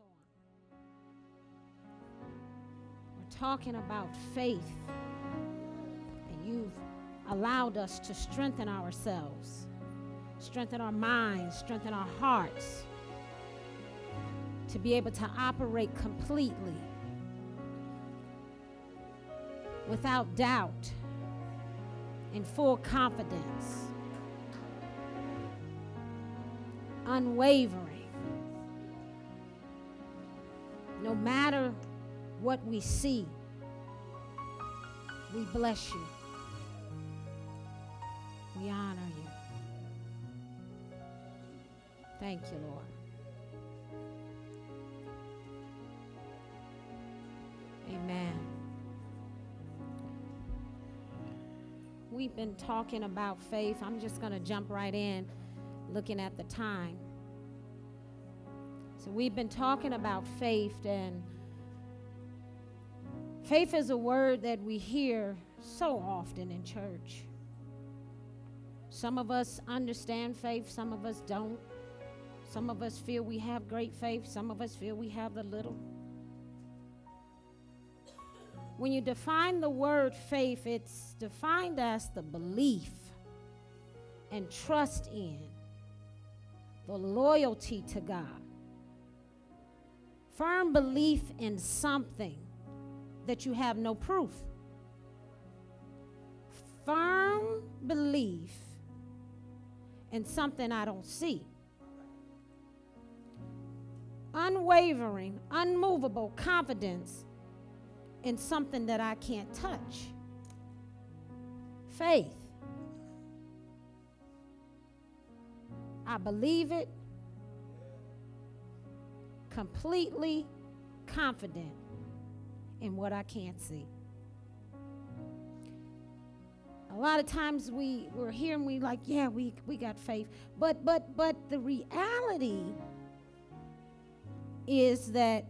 on. We're talking about faith, and you've allowed us to strengthen ourselves, strengthen our minds, strengthen our hearts, to be able to operate completely without doubt in full confidence, unwavering. Matter what we see, we bless you. We honor you. Thank you, Lord. Amen. We've been talking about faith. I'm just going to jump right in looking at the time. So, we've been talking about faith, and faith is a word that we hear so often in church. Some of us understand faith, some of us don't. Some of us feel we have great faith, some of us feel we have the little. When you define the word faith, it's defined as the belief and trust in, the loyalty to God, firm belief in something that you have no proof, firm belief in something I don't see. Unwavering, unmovable confidence in something that I can't touch. Faith. I believe it, completely confident in what I can't see. A lot of times we we're here and we like, yeah, we we got faith. But but but the reality is that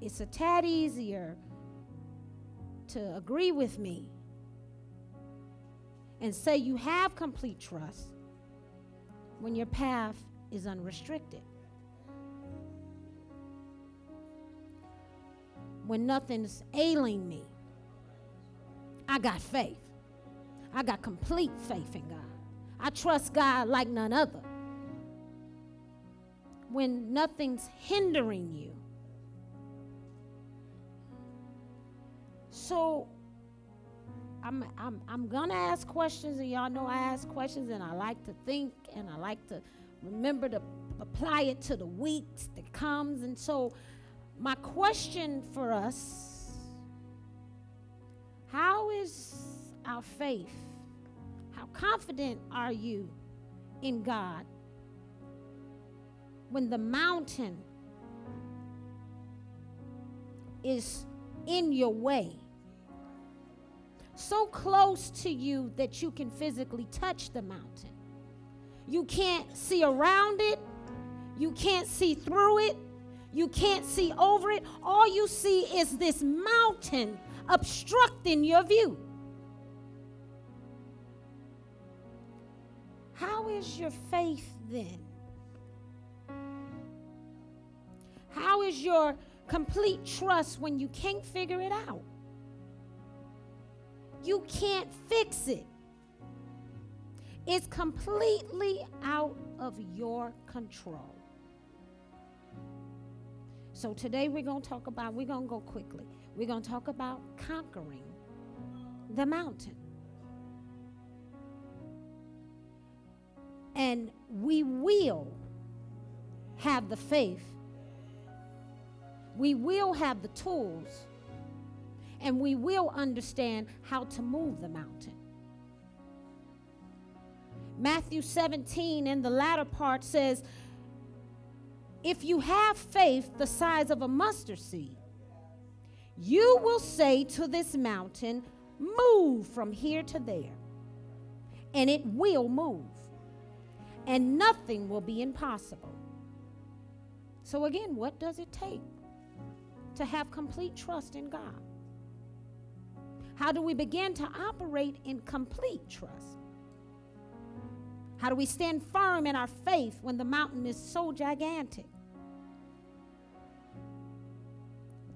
it's a tad easier to agree with me and say you have complete trust when your path is unrestricted. When nothing's ailing me, I got faith. I got complete faith in God. I trust God like none other. When nothing's hindering you, So I'm, I'm, I'm gonna ask questions, and y'all know I ask questions, and I like to think, and I like to remember to apply it to the weeks that comes. And so, my question for us: How is our faith? How confident are you in God when the mountain is in your way? so close to you that you can physically touch the mountain. You can't see around it, you can't see through it, you can't see over it. All you see is this mountain obstructing your view. How is your faith then? How is your complete trust when you can't figure it out? You can't fix it. It's completely out of your control. So today we're going to talk about, we're going to go quickly. We're going to talk about conquering the mountain. And we will have the faith. We will have the tools and we will understand how to move the mountain. Matthew 17 in the latter part says, If you have faith the size of a mustard seed, you will say to this mountain, Move from here to there, and it will move, and nothing will be impossible. So, again, what does it take to have complete trust in God? How do we begin to operate in complete trust? How do we stand firm in our faith when the mountain is so gigantic?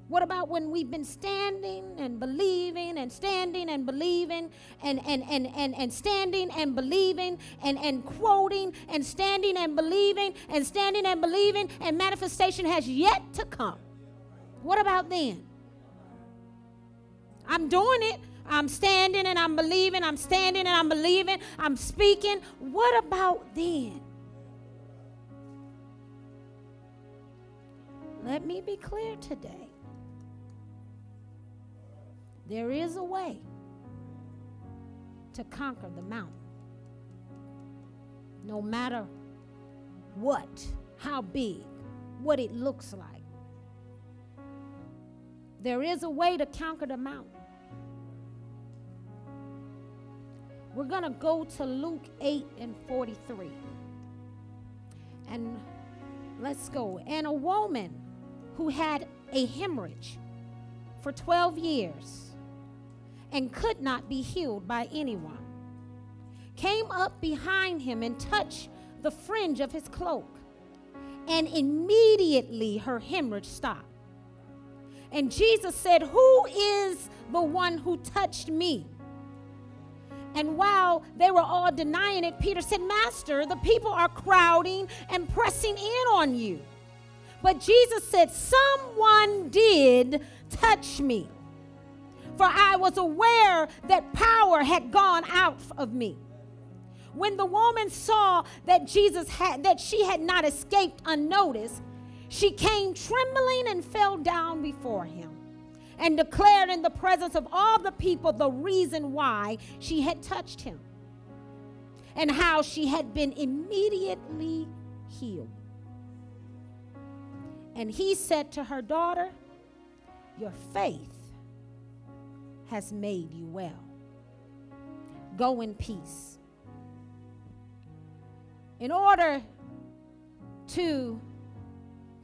What about when we've been standing and believing and standing and believing and, and, and, and, and standing and believing and, and quoting and standing and believing and standing and believing and manifestation has yet to come? What about then? I'm doing it. I'm standing and I'm believing. I'm standing and I'm believing. I'm speaking. What about then? Let me be clear today. There is a way to conquer the mountain. No matter what, how big, what it looks like. There is a way to conquer the mountain. We're going to go to Luke 8 and 43. And let's go. And a woman who had a hemorrhage for 12 years and could not be healed by anyone came up behind him and touched the fringe of his cloak. And immediately her hemorrhage stopped. And Jesus said, Who is the one who touched me? And while they were all denying it, Peter said, Master, the people are crowding and pressing in on you. But Jesus said, Someone did touch me, for I was aware that power had gone out of me. When the woman saw that Jesus had that she had not escaped unnoticed, she came trembling and fell down before him and declared in the presence of all the people the reason why she had touched him and how she had been immediately healed. And he said to her daughter, Your faith has made you well. Go in peace. In order to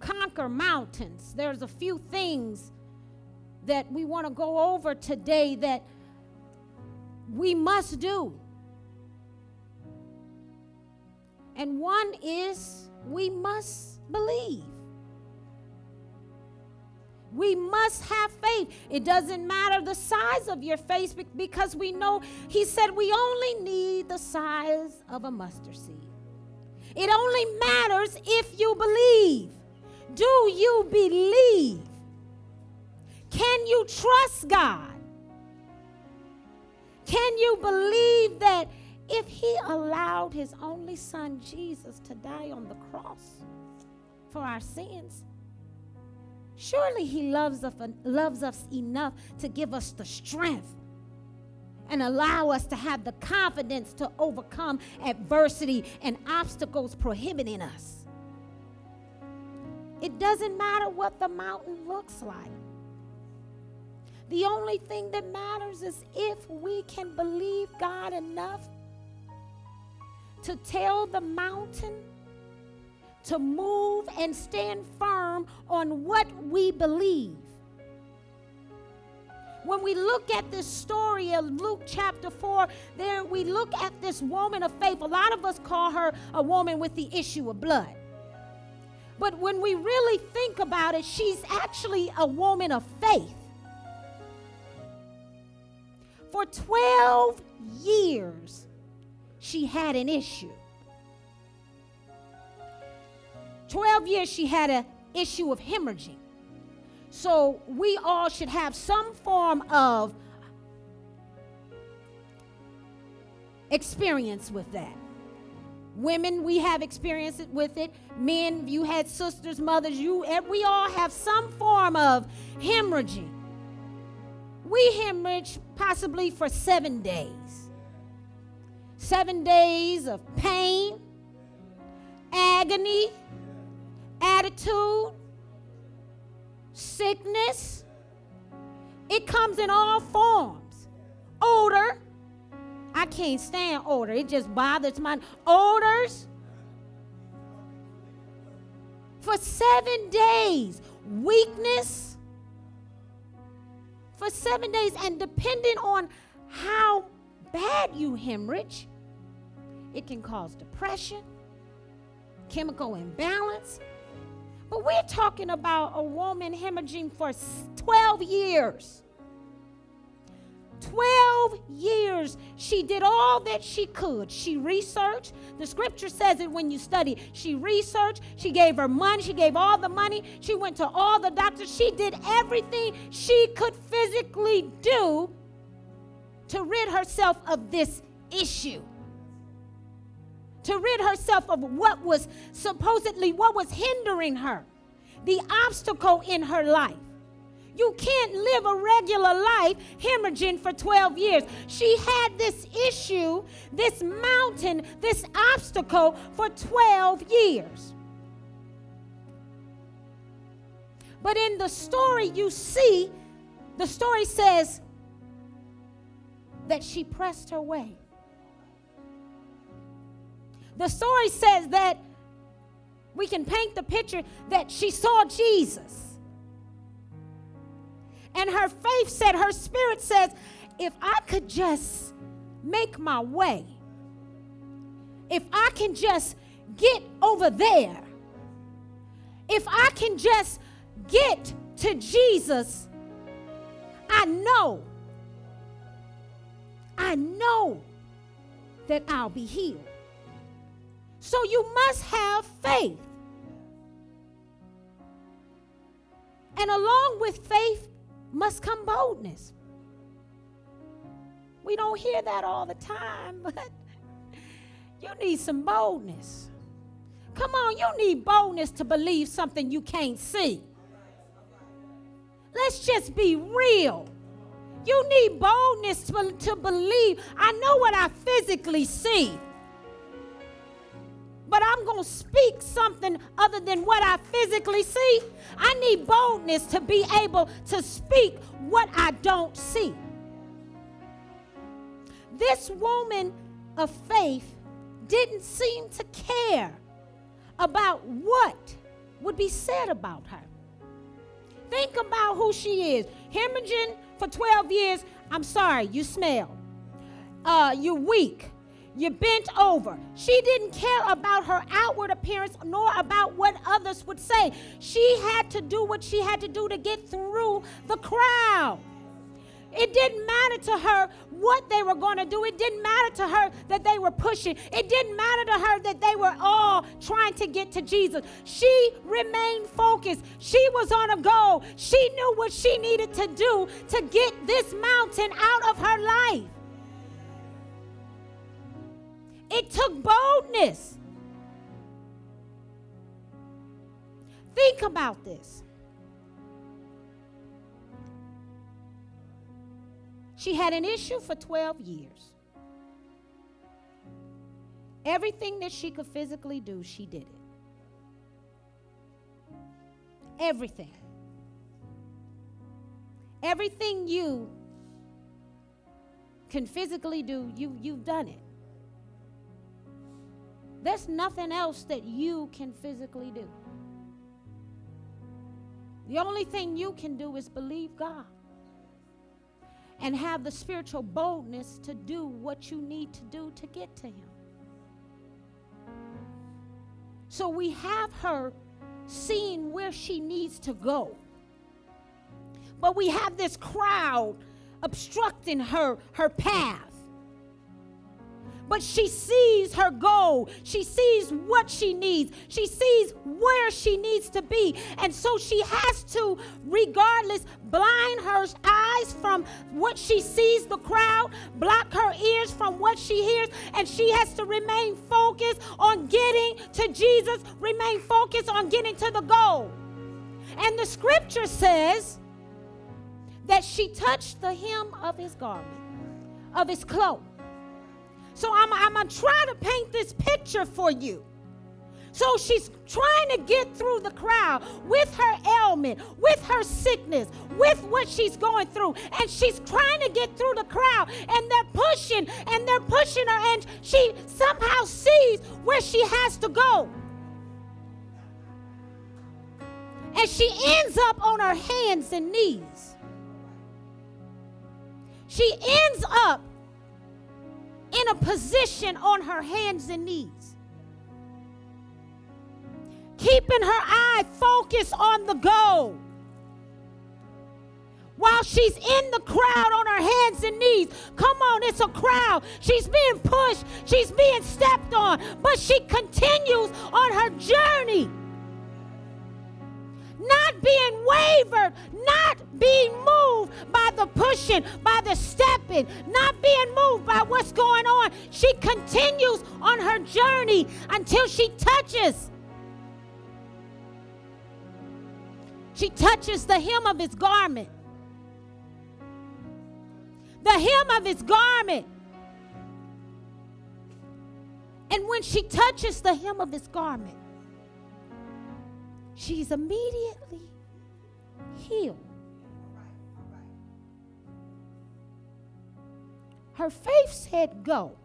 conquer mountains, there's a few things that we want to go over today that we must do. And one is we must believe. We must have faith. It doesn't matter the size of your faith because we know He said we only need the size of a mustard seed. It only matters if you believe. Do you believe? Can you trust God? Can you believe that if He allowed His only Son Jesus to die on the cross for our sins, surely He loves us, loves us enough to give us the strength and allow us to have the confidence to overcome adversity and obstacles prohibiting us. It doesn't matter what the mountain looks like. The only thing that matters is if we can believe God enough to tell the mountain to move and stand firm on what we believe. When we look at this story of Luke chapter 4, there we look at this woman of faith. A lot of us call her a woman with the issue of blood. But when we really think about it, she's actually a woman of faith. For 12 years, she had an issue. 12 years, she had an issue of hemorrhaging. So we all should have some form of experience with that. Women, we have experience with it. Men, you had sisters, mothers, you we all have some form of hemorrhaging. We hemorrhage possibly for seven days. Seven days of pain, agony, attitude, sickness. It comes in all forms. Odor. I can't stand odor. It just bothers my odors. For seven days, weakness for seven days. And depending on how bad you hemorrhage, it can cause depression, chemical imbalance. But we We're talking about a woman hemorrhaging for 12 years. 12 years she did all that she could. She researched. The scripture says it when you study. She researched. She gave her money. She gave all the money. She went to all the doctors. She did everything she could physically do to rid herself of this issue. To rid herself of what was supposedly what was hindering her, the obstacle in her life. You can't live a regular life hemorrhaging for 12 years. She had this issue, this mountain, this obstacle for 12 years. But in the story, you see, the story says that she pressed her way. The story says that we can paint the picture that she saw Jesus. And her faith said, her spirit says, if I could just make my way, if I can just get over there, if I can just get to Jesus, I know, I know that I'll be healed. So you must have faith. And along with faith must come boldness. We don't hear that all the time, but you need some boldness. Come on, you need boldness to believe something you can't see. Let's just be real. You need boldness to, to believe. I know what I physically see but I'm going to speak something other than what I physically see. I need boldness to be able to speak what I don't see. This woman of faith didn't seem to care about what would be said about her. Think about who she is. Hemorrhaging for 12 years. I'm sorry, you smell. Uh, you're weak. You bent over. She didn't care about her outward appearance nor about what others would say. She had to do what she had to do to get through the crowd. It didn't matter to her what they were going to do. It didn't matter to her that they were pushing. It didn't matter to her that they were all trying to get to Jesus. She remained focused. She was on a goal. She knew what she needed to do to get this mountain out of her life. It took boldness. Think about this. She had an issue for 12 years. Everything that she could physically do, she did it. Everything. Everything you can physically do, you, you've done it. There's nothing else that you can physically do. The only thing you can do is believe God and have the spiritual boldness to do what you need to do to get to Him. So we have her seeing where she needs to go. But we have this crowd obstructing her her path but she sees her goal. She sees what she needs. She sees where she needs to be. And so she has to, regardless, blind her eyes from what she sees, the crowd, block her ears from what she hears, and she has to remain focused on getting to Jesus, remain focused on getting to the goal. And the scripture says that she touched the hem of his garment, of his cloak. So I'm, I'm going to try to paint this picture for you. So she's trying to get through the crowd with her ailment, with her sickness, with what she's going through. And she's trying to get through the crowd. And they're pushing and they're pushing her. And she somehow sees where she has to go. And she ends up on her hands and knees. She ends up in a position on her hands and knees. keeping her eye focused on the goal. While she's in the crowd on her hands and knees. Come on, it's a crowd. She's being pushed, she's being stepped on, but she continues on her journey not being wavered, not being moved by the pushing, by the stepping, not being moved by what's going on. She continues on her journey until she touches. She touches the hem of his garment. The hem of his garment. And when she touches the hem of his garment, she's immediately healed. Her faith said, Go.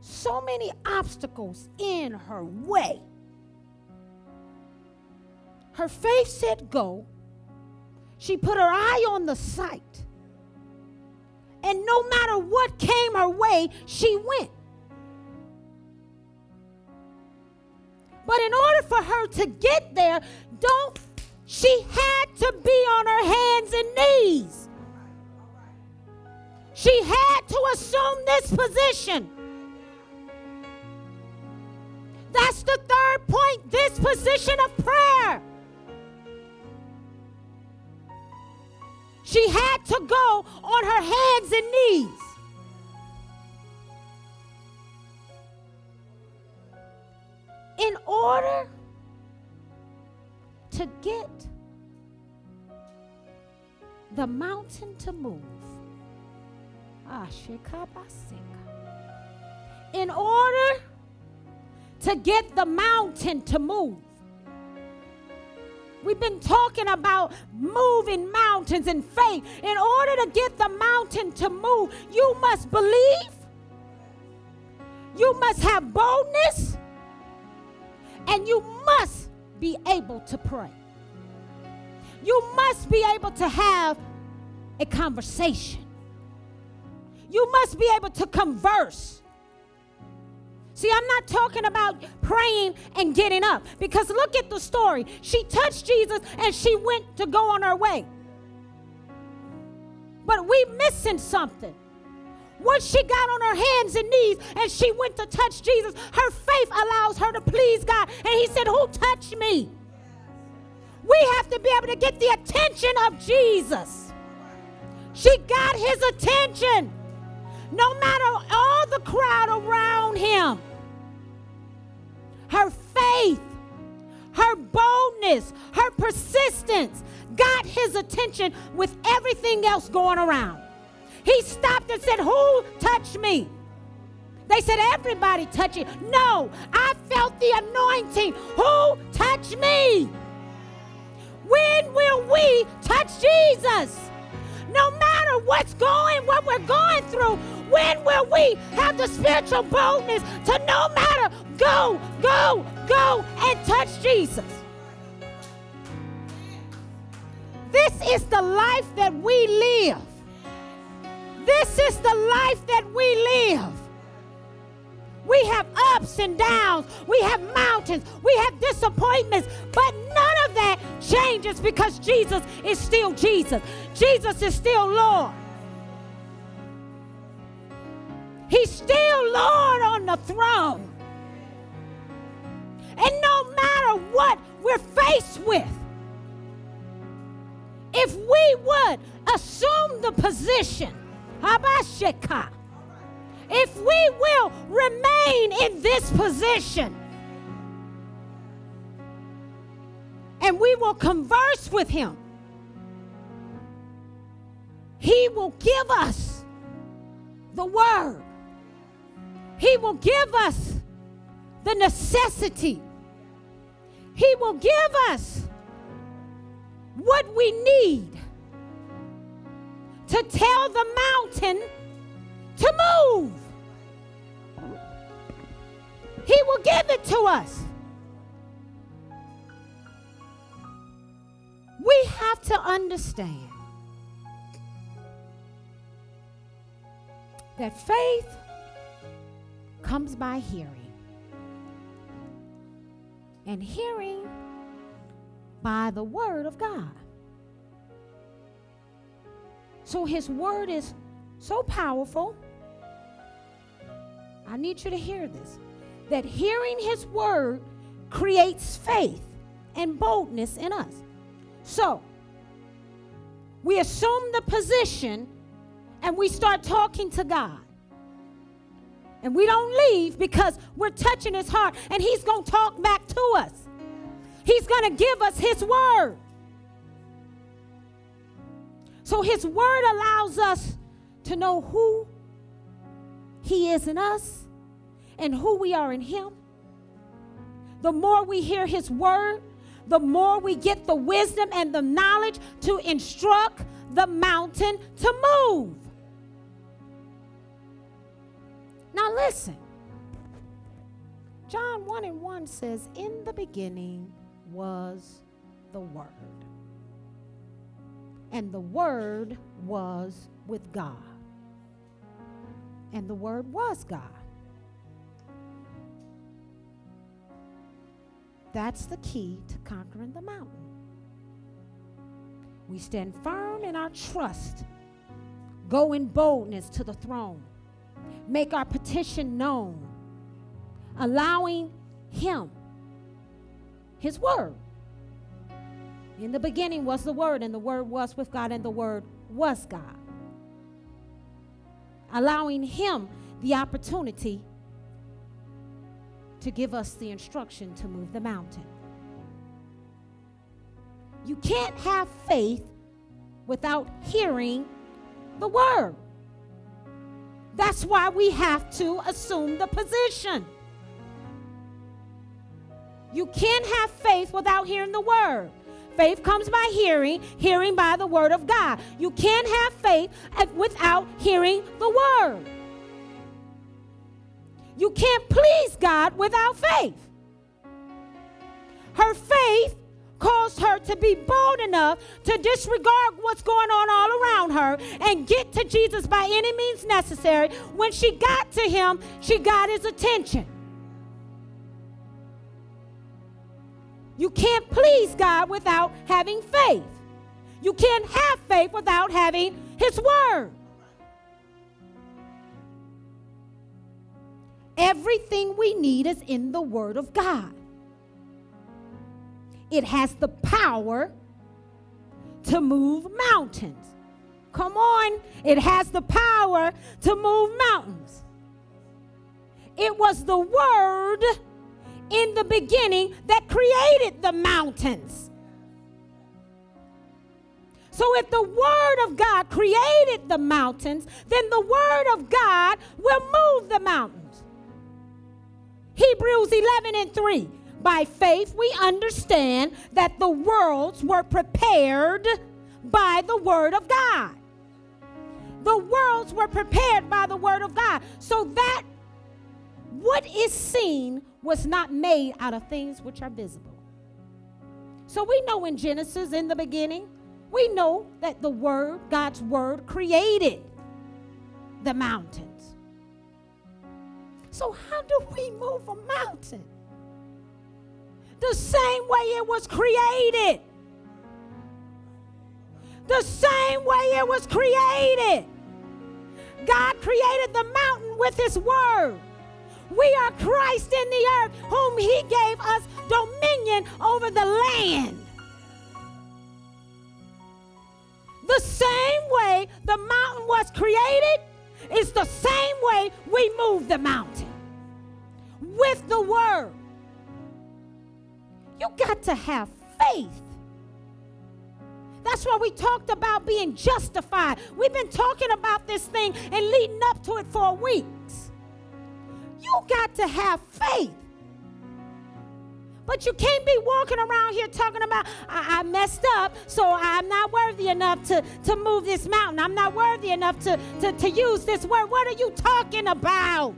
So many obstacles in her way. Her faith said, Go. She put her eye on the sight. And no matter what came her way, she went. But in order for her to get there, don't she had to be on her hands and knees. She had to assume this position. That's the third point this position of prayer. She had to go on her hands and knees. Order to get the mountain to move. Ah, in order to get the mountain to move. We've been talking about moving mountains in faith. In order to get the mountain to move, you must believe, you must have boldness, and you must be able to pray. You must be able to have a conversation. You must be able to converse. See, I'm not talking about praying and getting up because look at the story. She touched Jesus and she went to go on her way. But we missing something. Once she got on her hands and knees and she went to touch Jesus, her faith allows her to please God. And he said, Who touched me? We have to be able to get the attention of Jesus. She got his attention. No matter all the crowd around him, her faith, her boldness, her persistence got his attention with everything else going around. He stopped and said, Who touched me? They said, Everybody touched you. No, I felt the anointing. Who touched me? When will we touch Jesus? No matter what's going, what we're going through, when will we have the spiritual boldness to no matter go, go, go and touch Jesus? This is the life that we live. This is the life that we live. We have ups and downs. We have mountains. We have disappointments. But none of that changes because Jesus is still Jesus. Jesus is still Lord. He's still Lord on the throne. And no matter what we're faced with, if we would assume the position Habashika. If we will remain in this position and we will converse with Him, He will give us the word. He will give us the necessity. He will give us what we need to tell the mountain to move. He will give it to us. We have to understand that faith comes by hearing, and hearing by the word of God. So his word is so powerful. I need you to hear this that hearing his word creates faith and boldness in us. So, we assume the position and we start talking to God. And we don't leave because we're touching his heart and he's going to talk back to us. He's going to give us his word. So his word allows us to know who he is in us and who we are in him. The more we hear his word, the more we get the wisdom and the knowledge to instruct the mountain to move. Now, listen. John 1 and 1 says, In the beginning was the Word. And the Word was with God. And the Word was God. That's the key to conquering the mountain. We stand firm in our trust, go in boldness to the throne, make our petition known, allowing Him, His Word. In the beginning was the Word, and the Word was with God, and the Word was God. Allowing Him the opportunity to give us the instruction to move the mountain. You can't have faith without hearing the word. That's why we have to assume the position. You can't have faith without hearing the word. Faith comes by hearing, hearing by the word of God. You can't have faith without hearing the word. You can't please God without faith. Her faith caused her to be bold enough to disregard what's going on all around her and get to Jesus by any means necessary. When she got to him, she got his attention. You can't please God without having faith. You can't have faith without having his word. Everything we need is in the Word of God. It has the power to move mountains. Come on, it has the power to move mountains. It was the Word in the beginning that created the mountains. So, if the Word of God created the mountains, then the Word of God will move the mountains. Hebrews 11 and 3. By faith, we understand that the worlds were prepared by the Word of God. The worlds were prepared by the Word of God. So that what is seen was not made out of things which are visible. So we know in Genesis, in the beginning, we know that the Word, God's Word, created the mountains. So, how do we move a mountain? The same way it was created. The same way it was created. God created the mountain with His Word. We are Christ in the earth, whom He gave us dominion over the land. The same way the mountain was created is the same way we move the mountain with the word. You got to have faith. That's why we talked about being justified. We've been talking about this thing and leading up to it for weeks. You got to have faith. But you can't be walking around here talking about, I, I, messed up, so I'm not worthy enough to, to move this mountain. I'm not worthy enough to, to, to use this word. What are you talking about?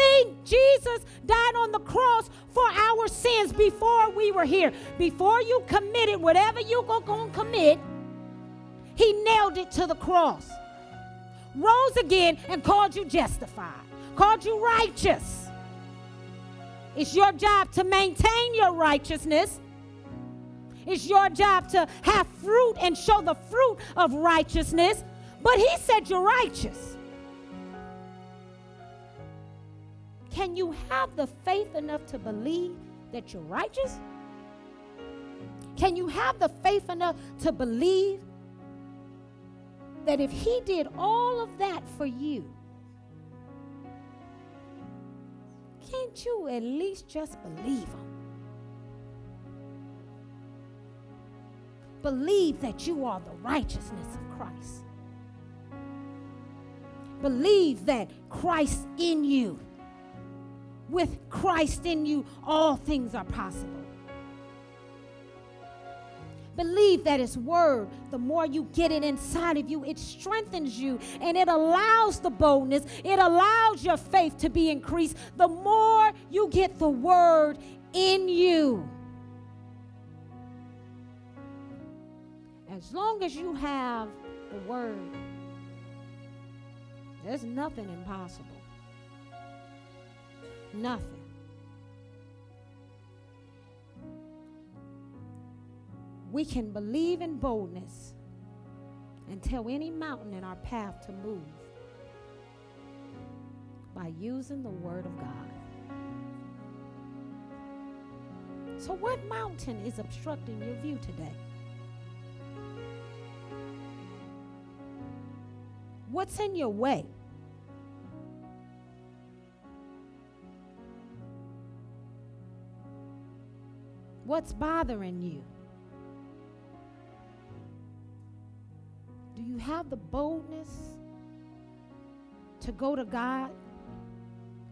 think Jesus died on the cross for our sins before we were here. Before you committed whatever you were going to commit, he nailed it to the cross. Rose again and called you justified, called you righteous. It's your job to maintain your righteousness. It's your job to have fruit and show the fruit of righteousness. But he said you're righteous. Can you have the faith enough to believe that you're righteous? Can you have the faith enough to believe that if he did all of that for you, can't you at least just believe him? Believe that you are the righteousness of Christ. Believe that Christ in you, with Christ in you, all things are possible. Believe that His Word, the more you get it inside of you, it strengthens you and it allows the boldness, it allows your faith to be increased. The more you get the Word in you. As long as you have the Word, there's nothing impossible. Nothing. We can believe in boldness and tell any mountain in our path to move by using the Word of God. So, what mountain is obstructing your view today? What's in your way? What's bothering you? Do you have the boldness to go to God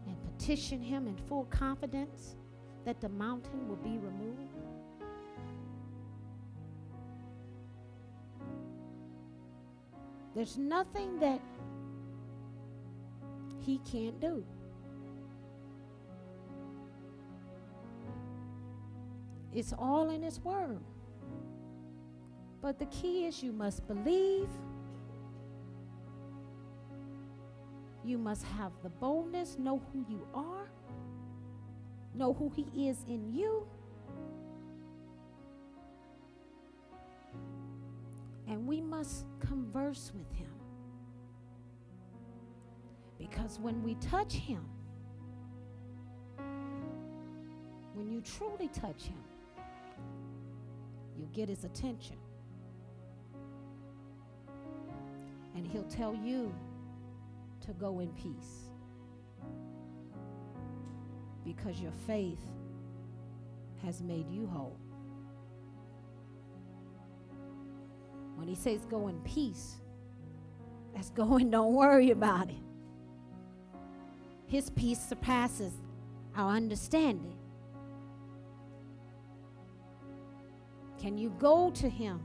and petition Him in full confidence that the mountain will be removed? There's nothing that He can't do. It's all in His Word. But the key is you must believe. You must have the boldness, know who you are, know who He is in you. And we must converse with Him. Because when we touch Him, when you truly touch Him, you'll get His attention. And He'll tell you to go in peace. Because your faith has made you whole. When He says go in peace, that's going, don't worry about it. His peace surpasses our understanding. Can you go to Him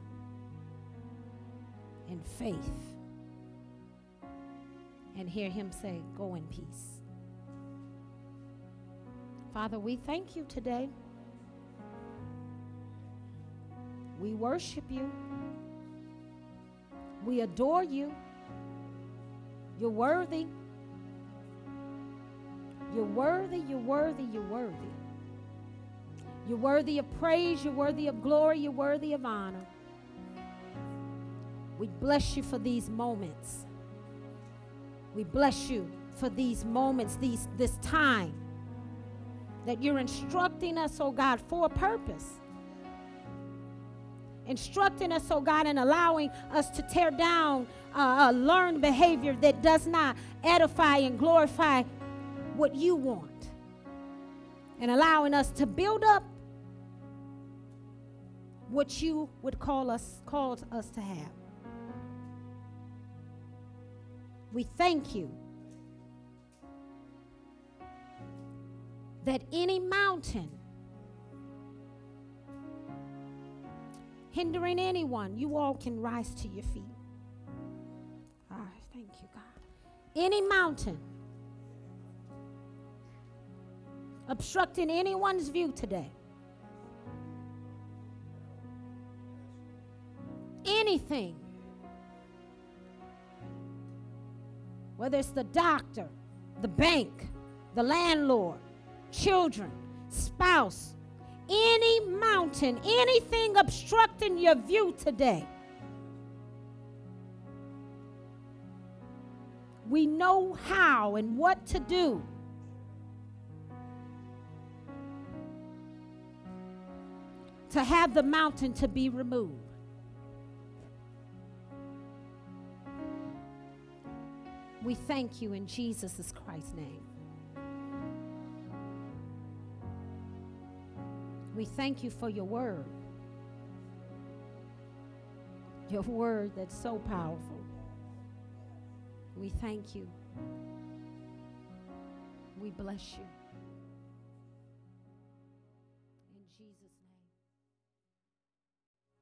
in faith? And hear him say, Go in peace. Father, we thank you today. We worship you. We adore you. You're worthy. You're worthy, you're worthy, you're worthy. You're worthy of praise, you're worthy of glory, you're worthy of honor. We bless you for these moments. We bless you for these moments, these, this time that you're instructing us, oh God, for a purpose. Instructing us, oh God, and allowing us to tear down uh, a learned behavior that does not edify and glorify what you want. And allowing us to build up what you would call us call us to have. We thank you that any mountain hindering anyone, you all can rise to your feet. Ah, thank you, God. Any mountain obstructing anyone's view today. Anything whether it's the doctor, the bank, the landlord, children, spouse, any mountain, anything obstructing your view today. We know how and what to do. To have the mountain to be removed. We thank you in Jesus Christ's name. We thank you for your word. Your word that's so powerful. We thank you. We bless you.